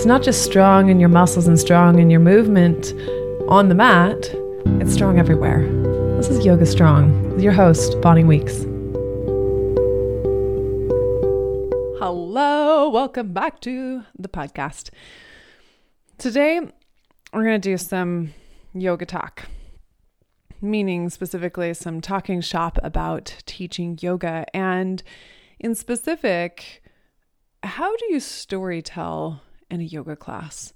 It's not just strong in your muscles and strong in your movement on the mat, it's strong everywhere. This is Yoga Strong with your host, Bonnie Weeks. Hello, welcome back to the podcast. Today, we're going to do some yoga talk, meaning specifically some talking shop about teaching yoga. And in specific, how do you story tell in a yoga class.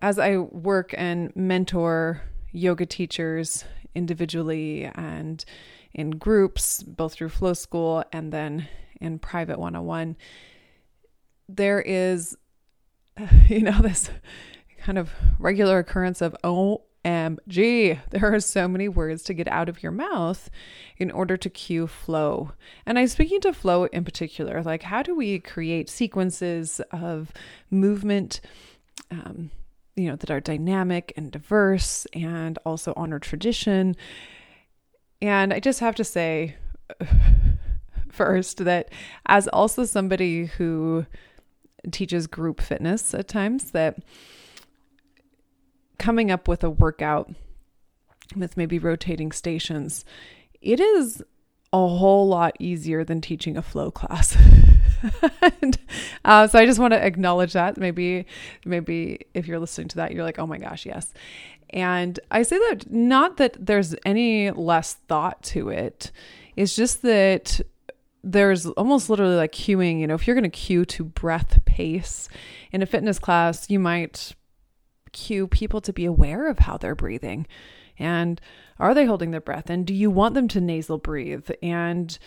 As I work and mentor yoga teachers individually and in groups, both through Flow School and then in private one on one, there is, you know, this kind of regular occurrence of, oh, OMG, there are so many words to get out of your mouth in order to cue flow. And I'm speaking to flow in particular, like how do we create sequences of movement, um, you know, that are dynamic and diverse and also honor tradition. And I just have to say, first, that as also somebody who teaches group fitness at times, that coming up with a workout with maybe rotating stations, it is a whole lot easier than teaching a flow class. and, uh, so I just want to acknowledge that. Maybe, maybe if you're listening to that, you're like, oh my gosh, yes. And I say that not that there's any less thought to it. It's just that there's almost literally like cueing, you know, if you're going to cue to breath pace in a fitness class, you might cue people to be aware of how they're breathing. And are they holding their breath? And do you want them to nasal breathe? And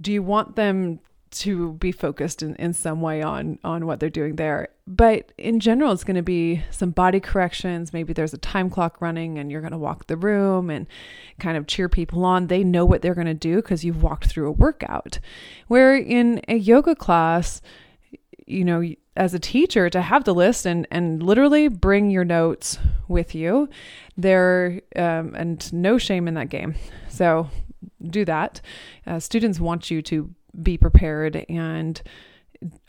do you want them to be focused in, in some way on on what they're doing there? But in general it's going to be some body corrections. Maybe there's a time clock running and you're going to walk the room and kind of cheer people on. They know what they're going to do because you've walked through a workout. Where in a yoga class you know as a teacher to have the list and and literally bring your notes with you. There um, and no shame in that game. So do that. Uh, students want you to be prepared and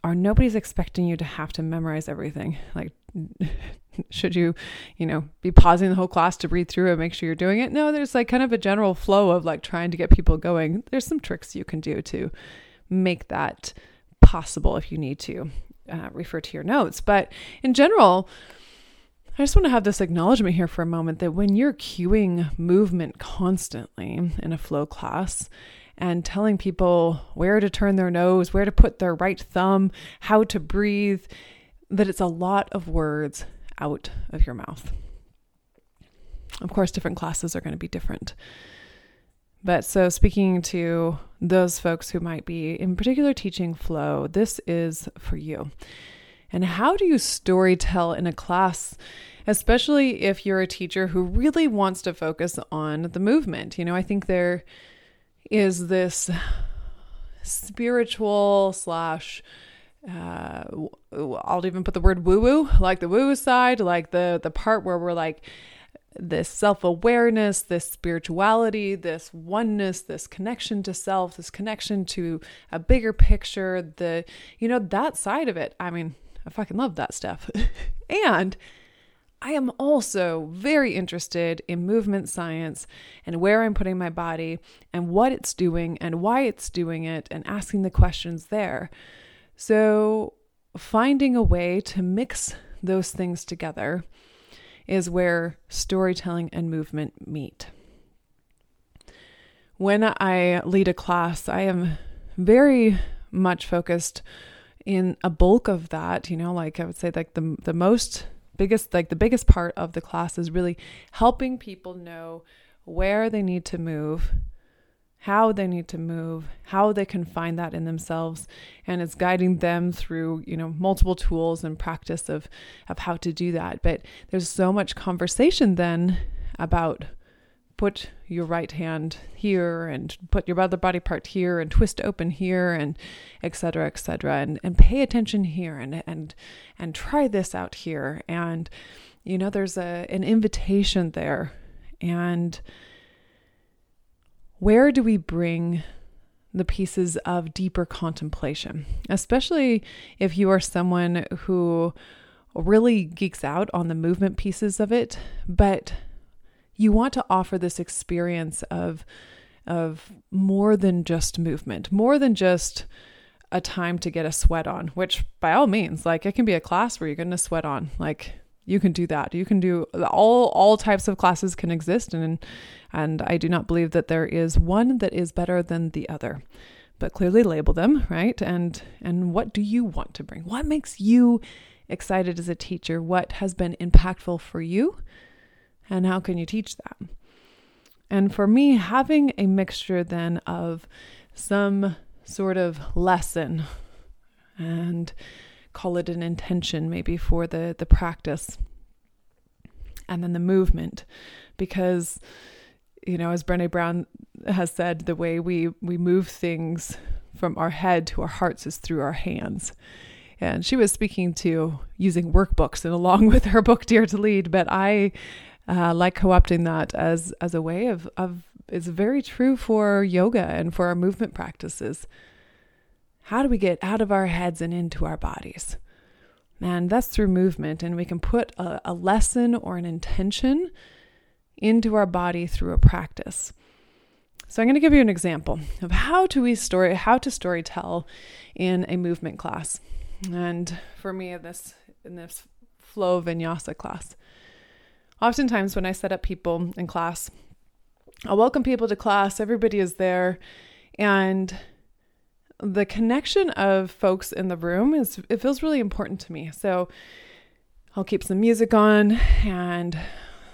are nobody's expecting you to have to memorize everything. Like should you you know be pausing the whole class to read through and make sure you're doing it? No there's like kind of a general flow of like trying to get people going. There's some tricks you can do to make that possible if you need to uh, refer to your notes. But in general, I just want to have this acknowledgement here for a moment that when you're cueing movement constantly in a flow class and telling people where to turn their nose, where to put their right thumb, how to breathe, that it's a lot of words out of your mouth. Of course, different classes are going to be different. But so, speaking to those folks who might be in particular teaching flow, this is for you. And how do you story tell in a class, especially if you're a teacher who really wants to focus on the movement? You know, I think there is this spiritual slash uh, I'll even put the word woo woo, like the woo woo side, like the the part where we're like this self awareness, this spirituality, this oneness, this connection to self, this connection to a bigger picture, the, you know, that side of it. I mean, I fucking love that stuff. and I am also very interested in movement science and where I'm putting my body and what it's doing and why it's doing it and asking the questions there. So, finding a way to mix those things together is where storytelling and movement meet. When I lead a class, I am very much focused in a bulk of that, you know, like I would say like the the most biggest like the biggest part of the class is really helping people know where they need to move, how they need to move, how they can find that in themselves, and it's guiding them through, you know, multiple tools and practice of of how to do that. But there's so much conversation then about put your right hand here and put your other body part here and twist open here and etc etc and and pay attention here and and and try this out here and you know there's a an invitation there and where do we bring the pieces of deeper contemplation, especially if you are someone who really geeks out on the movement pieces of it, but you want to offer this experience of of more than just movement, more than just a time to get a sweat on, which by all means, like it can be a class where you're going to sweat on. Like you can do that. You can do all all types of classes can exist and and I do not believe that there is one that is better than the other. But clearly label them, right? And and what do you want to bring? What makes you excited as a teacher? What has been impactful for you? And how can you teach that? And for me, having a mixture then of some sort of lesson and call it an intention maybe for the the practice and then the movement. Because you know as Brené Brown has said the way we we move things from our head to our hearts is through our hands. And she was speaking to using workbooks and along with her book Dare to Lead but I uh, like co-opting that as as a way of of is very true for yoga and for our movement practices how do we get out of our heads and into our bodies? And that's through movement. And we can put a, a lesson or an intention into our body through a practice. So I'm going to give you an example of how to we story how to story tell in a movement class. And for me this in this flow vinyasa class. Oftentimes when I set up people in class, I'll welcome people to class, everybody is there, and the connection of folks in the room is it feels really important to me. So I'll keep some music on and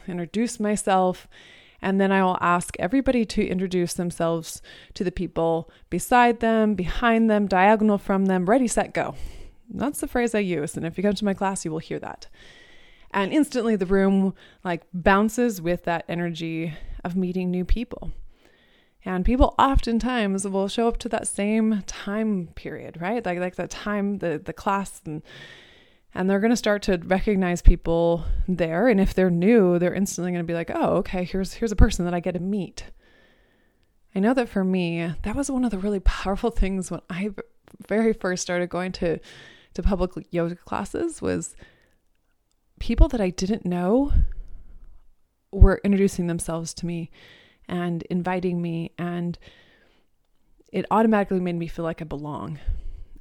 introduce myself and then I will ask everybody to introduce themselves to the people beside them, behind them, diagonal from them, ready, set, go. That's the phrase I use. And if you come to my class, you will hear that. And instantly the room like bounces with that energy of meeting new people. And people oftentimes will show up to that same time period, right? Like like that time, the the class and and they're going to start to recognize people there. And if they're new they're instantly going to be like oh okay here's here's a person that i get to meet. I know that for me that was one of the really powerful things when i very first started going to to public yoga classes was people that i didn't know were introducing themselves to me and inviting me and it automatically made me feel like I belong.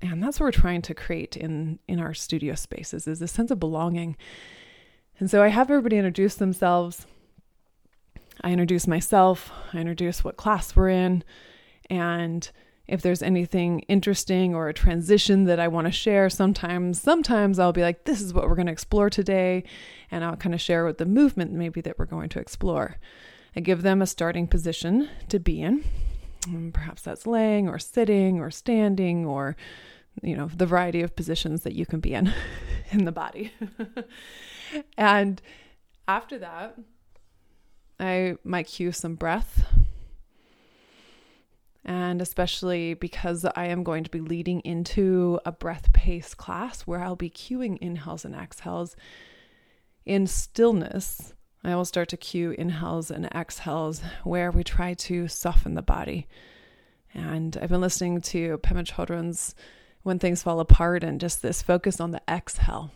And that's what we're trying to create in in our studio spaces is a sense of belonging. And so I have everybody introduce themselves. I introduce myself, I introduce what class we're in, and if there's anything interesting or a transition that I want to share, sometimes sometimes I'll be like this is what we're going to explore today and I'll kind of share with the movement maybe that we're going to explore. I give them a starting position to be in. And perhaps that's laying or sitting or standing or you know the variety of positions that you can be in in the body. and after that, I might cue some breath. And especially because I am going to be leading into a breath pace class where I'll be cueing inhales and exhales in stillness I will start to cue inhales and exhales where we try to soften the body. And I've been listening to Pema Chodron's When Things Fall Apart and just this focus on the exhale.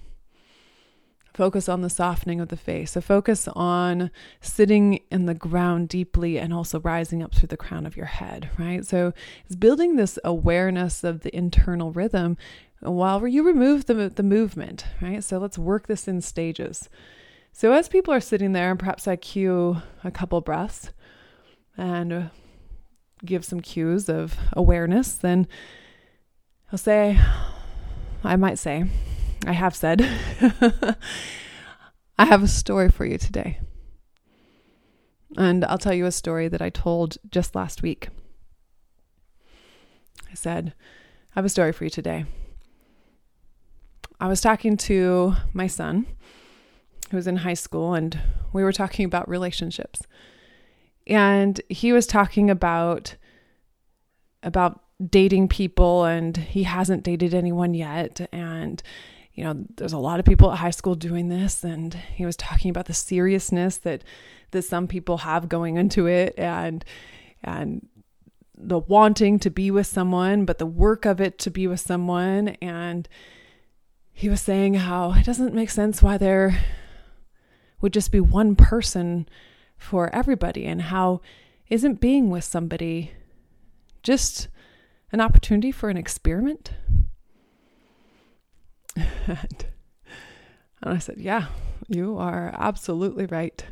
Focus on the softening of the face. So focus on sitting in the ground deeply and also rising up through the crown of your head, right? So it's building this awareness of the internal rhythm while you remove the, the movement, right? So let's work this in stages. So as people are sitting there, and perhaps I cue a couple breaths and uh, give some cues of awareness, then I'll say, I might say, I have said, I have a story for you today. And I'll tell you a story that I told just last week. I said, I have a story for you today. I was talking to my son who was in high school, and we were talking about relationships. And he was talking about about dating people and he hasn't dated anyone yet and you know there's a lot of people at high school doing this and he was talking about the seriousness that that some people have going into it and and the wanting to be with someone but the work of it to be with someone and he was saying how it doesn't make sense why there would just be one person for everybody and how isn't being with somebody just an opportunity for an experiment and, I said, Yeah, you are absolutely right.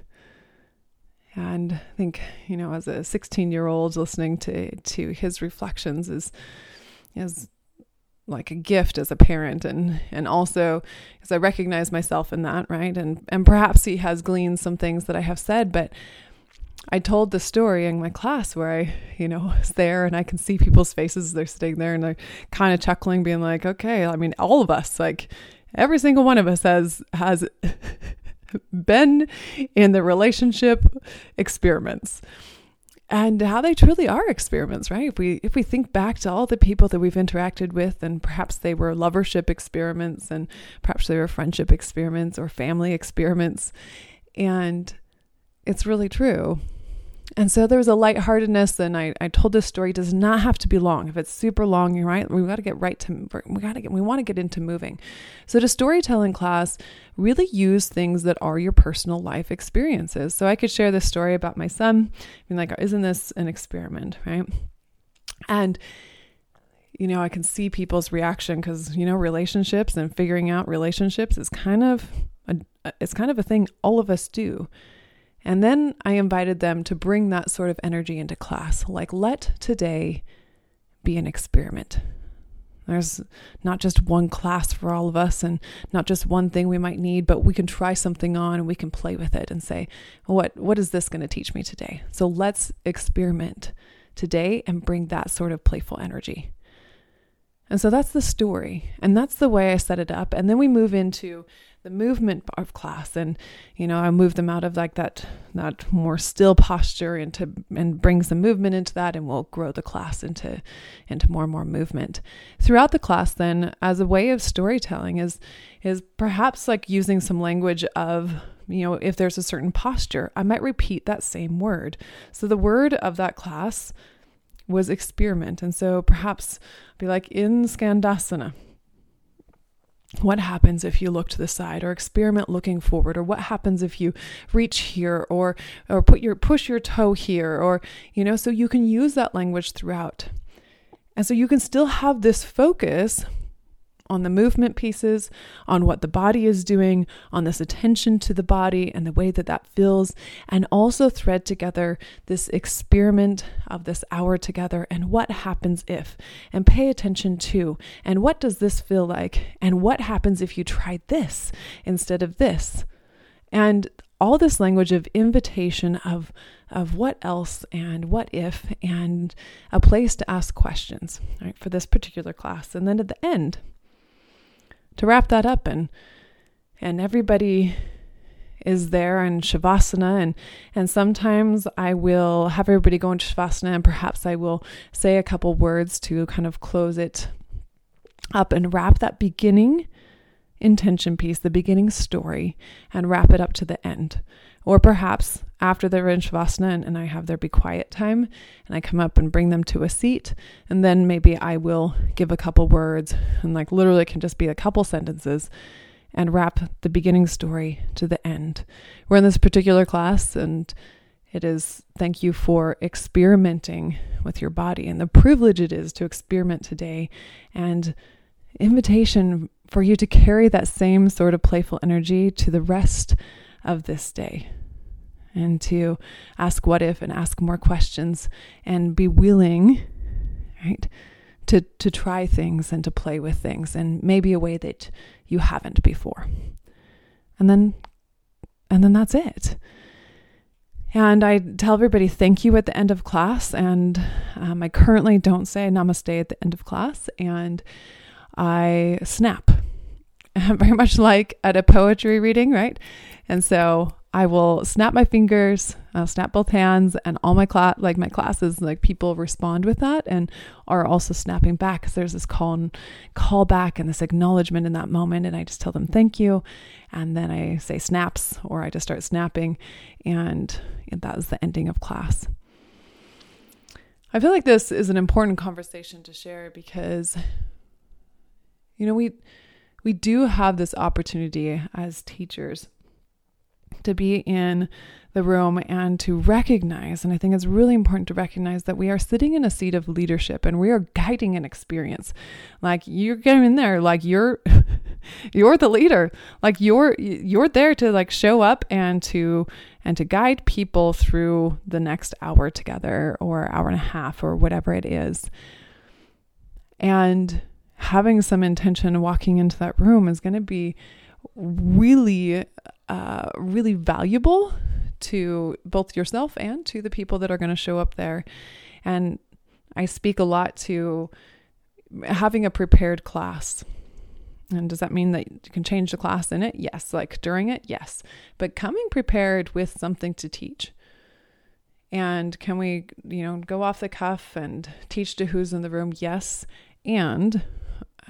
And I think, you know, as a 16 year old listening to, to his reflections is, is like a gift as a parent and and also because I recognize myself in that, right? And and perhaps he has gleaned some things that I have said, but I told the story in my class where I, you know, was there and I can see people's faces. They're sitting there and they're kind of chuckling, being like, okay, I mean, all of us, like every single one of us has, has been in the relationship experiments and how they truly are experiments, right? If we if we think back to all the people that we've interacted with, and perhaps they were lovership experiments, and perhaps they were friendship experiments or family experiments, and it's really true. And so there was a lightheartedness, and I, I told this story does not have to be long. If it's super long, you're right. We got to get right to we got to get we want to get into moving. So to storytelling class really use things that are your personal life experiences. So I could share this story about my son, being like, "Isn't this an experiment?" Right? And you know, I can see people's reaction because you know relationships and figuring out relationships is kind of a, it's kind of a thing all of us do. And then I invited them to bring that sort of energy into class. Like, let today be an experiment. There's not just one class for all of us and not just one thing we might need, but we can try something on and we can play with it and say, what, what is this going to teach me today? So let's experiment today and bring that sort of playful energy. And so that's the story. And that's the way I set it up. And then we move into the movement of class and you know i move them out of like that that more still posture into and bring some movement into that and we'll grow the class into into more and more movement throughout the class then as a way of storytelling is is perhaps like using some language of you know if there's a certain posture i might repeat that same word so the word of that class was experiment. And so perhaps be like in skandasana what happens if you look to the side or experiment looking forward? Or what happens if you reach here or or put your push your toe here? Or you know so you can use that language throughout. And so you can still have this focus on the movement pieces, on what the body is doing, on this attention to the body and the way that that feels, and also thread together this experiment of this hour together and what happens if, and pay attention to, and what does this feel like, and what happens if you try this instead of this. And all this language of invitation of of what else and what if and a place to ask questions right for this particular class and then at the end to wrap that up and and everybody is there in shavasana and and sometimes I will have everybody go into shavasana and perhaps I will say a couple words to kind of close it up and wrap that beginning intention piece, the beginning story, and wrap it up to the end. Or perhaps after they're in Shavasana and, I have their be quiet time and I come up and bring them to a seat, and then maybe I will give a couple words and like literally it can just be a couple sentences and wrap the beginning story to the end. We're in this particular class and it is thank you for experimenting with your body and the privilege it is to experiment today and invitation for you to carry that same sort of playful energy to the rest of this day and to ask what if and ask more questions and be willing right to to try things and to play with things and maybe a way that you haven't before and then and then that's it And I tell everybody thank you at the end of class. And um, I currently don't say namaste at the end of class. And I snap, very much like at a poetry reading, right? And so I will snap my fingers, I'll snap both hands, and all my class, like my classes, like people respond with that and are also snapping back because there's this call and call back and this acknowledgement in that moment. And I just tell them thank you, and then I say snaps or I just start snapping, and that is the ending of class. I feel like this is an important conversation to share because, you know, we we do have this opportunity as teachers to be in the room and to recognize, and I think it's really important to recognize that we are sitting in a seat of leadership and we are guiding an experience. Like you're getting in there, like you're you're the leader. Like you're you're there to like show up and to and to guide people through the next hour together or hour and a half or whatever it is. And having some intention walking into that room is going to be really uh, really valuable to both yourself and to the people that are going to show up there. And I speak a lot to having a prepared class. And does that mean that you can change the class in it? Yes. Like during it? Yes. But coming prepared with something to teach. And can we, you know, go off the cuff and teach to who's in the room? Yes. And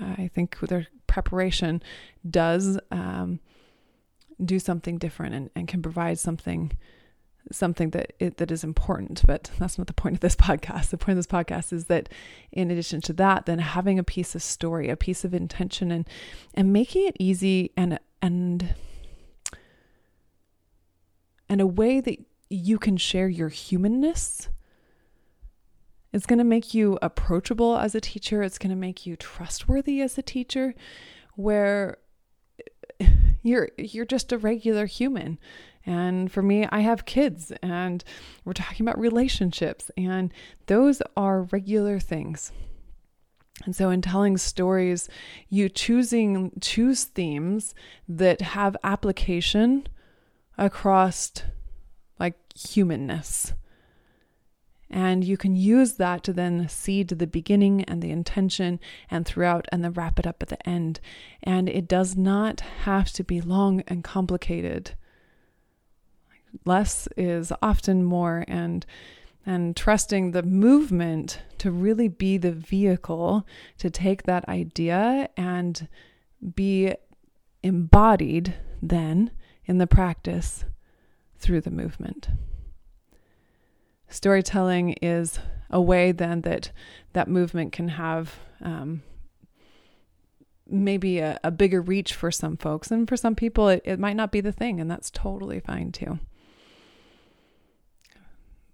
I think their preparation does um, do something different and, and can provide something something that it, that is important. But that's not the point of this podcast. The point of this podcast is that in addition to that then having a piece of story a piece of intention and and making it easy and and and a way that you can share your humanness it's going to make you approachable as a teacher it's going to make you trustworthy as a teacher where you're you're just a regular human. And for me, I have kids and we're talking about relationships and those are regular things. And so in telling stories, you choosing choose themes that have application across like humanness. And you can use that to then seed the beginning and the intention and throughout and then wrap it up at the end. And it does not have to be long and complicated. Less is often more and and trusting the movement to really be the vehicle to take that idea and be embodied then in the practice through the movement storytelling is a way then that that movement can have um, maybe a, a, bigger reach for some folks. And for some people it, it might not be the thing and that's totally fine too.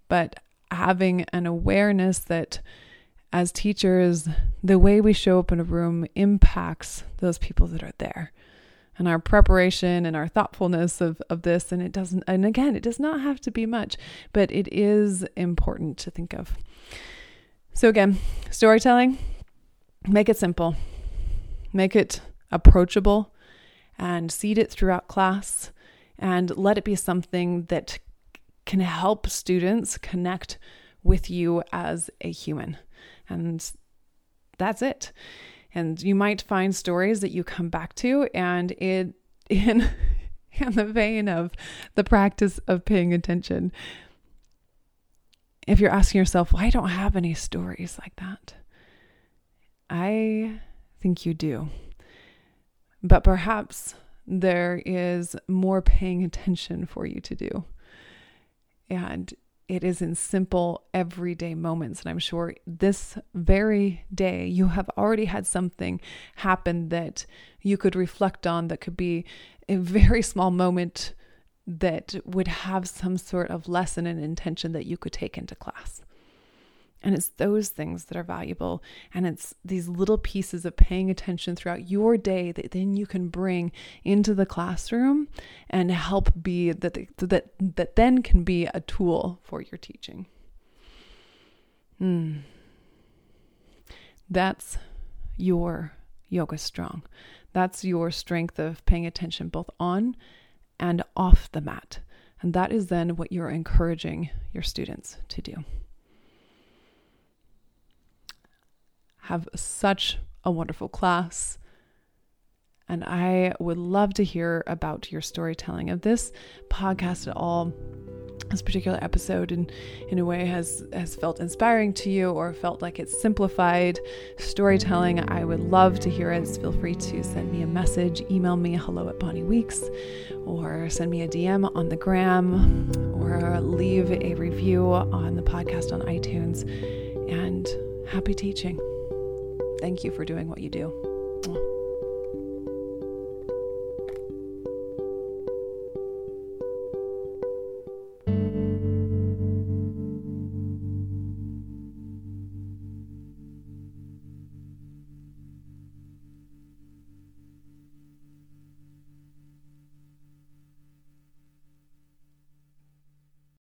But having an awareness that as teachers the way we show up in a room impacts those people that are there and our preparation and our thoughtfulness of, of this. And it doesn't, and again, it does not have to be much, but it is important to think of. So, again, storytelling, make it simple, make it approachable, and seed it throughout class, and let it be something that can help students connect with you as a human. And that's it and you might find stories that you come back to and it in in the vein of the practice of paying attention. If you're asking yourself well i don't have any stories like that? I think you do. But perhaps there is more paying attention for you to do. And it is in simple everyday moments. And I'm sure this very day you have already had something happen that you could reflect on that could be a very small moment that would have some sort of lesson and intention that you could take into class. And it's those things that are valuable. And it's these little pieces of paying attention throughout your day that then you can bring into the classroom and help be that, that, that then can be a tool for your teaching. Hmm. That's your yoga strong. That's your strength of paying attention both on and off the mat. And that is then what you're encouraging your students to do. Have such a wonderful class. And I would love to hear about your storytelling of this podcast at all. This particular episode, in, in a way, has, has felt inspiring to you or felt like it's simplified storytelling. I would love to hear it. Feel free to send me a message, email me hello at Bonnie Weeks, or send me a DM on the gram, or leave a review on the podcast on iTunes. And happy teaching. Thank you for doing what you do.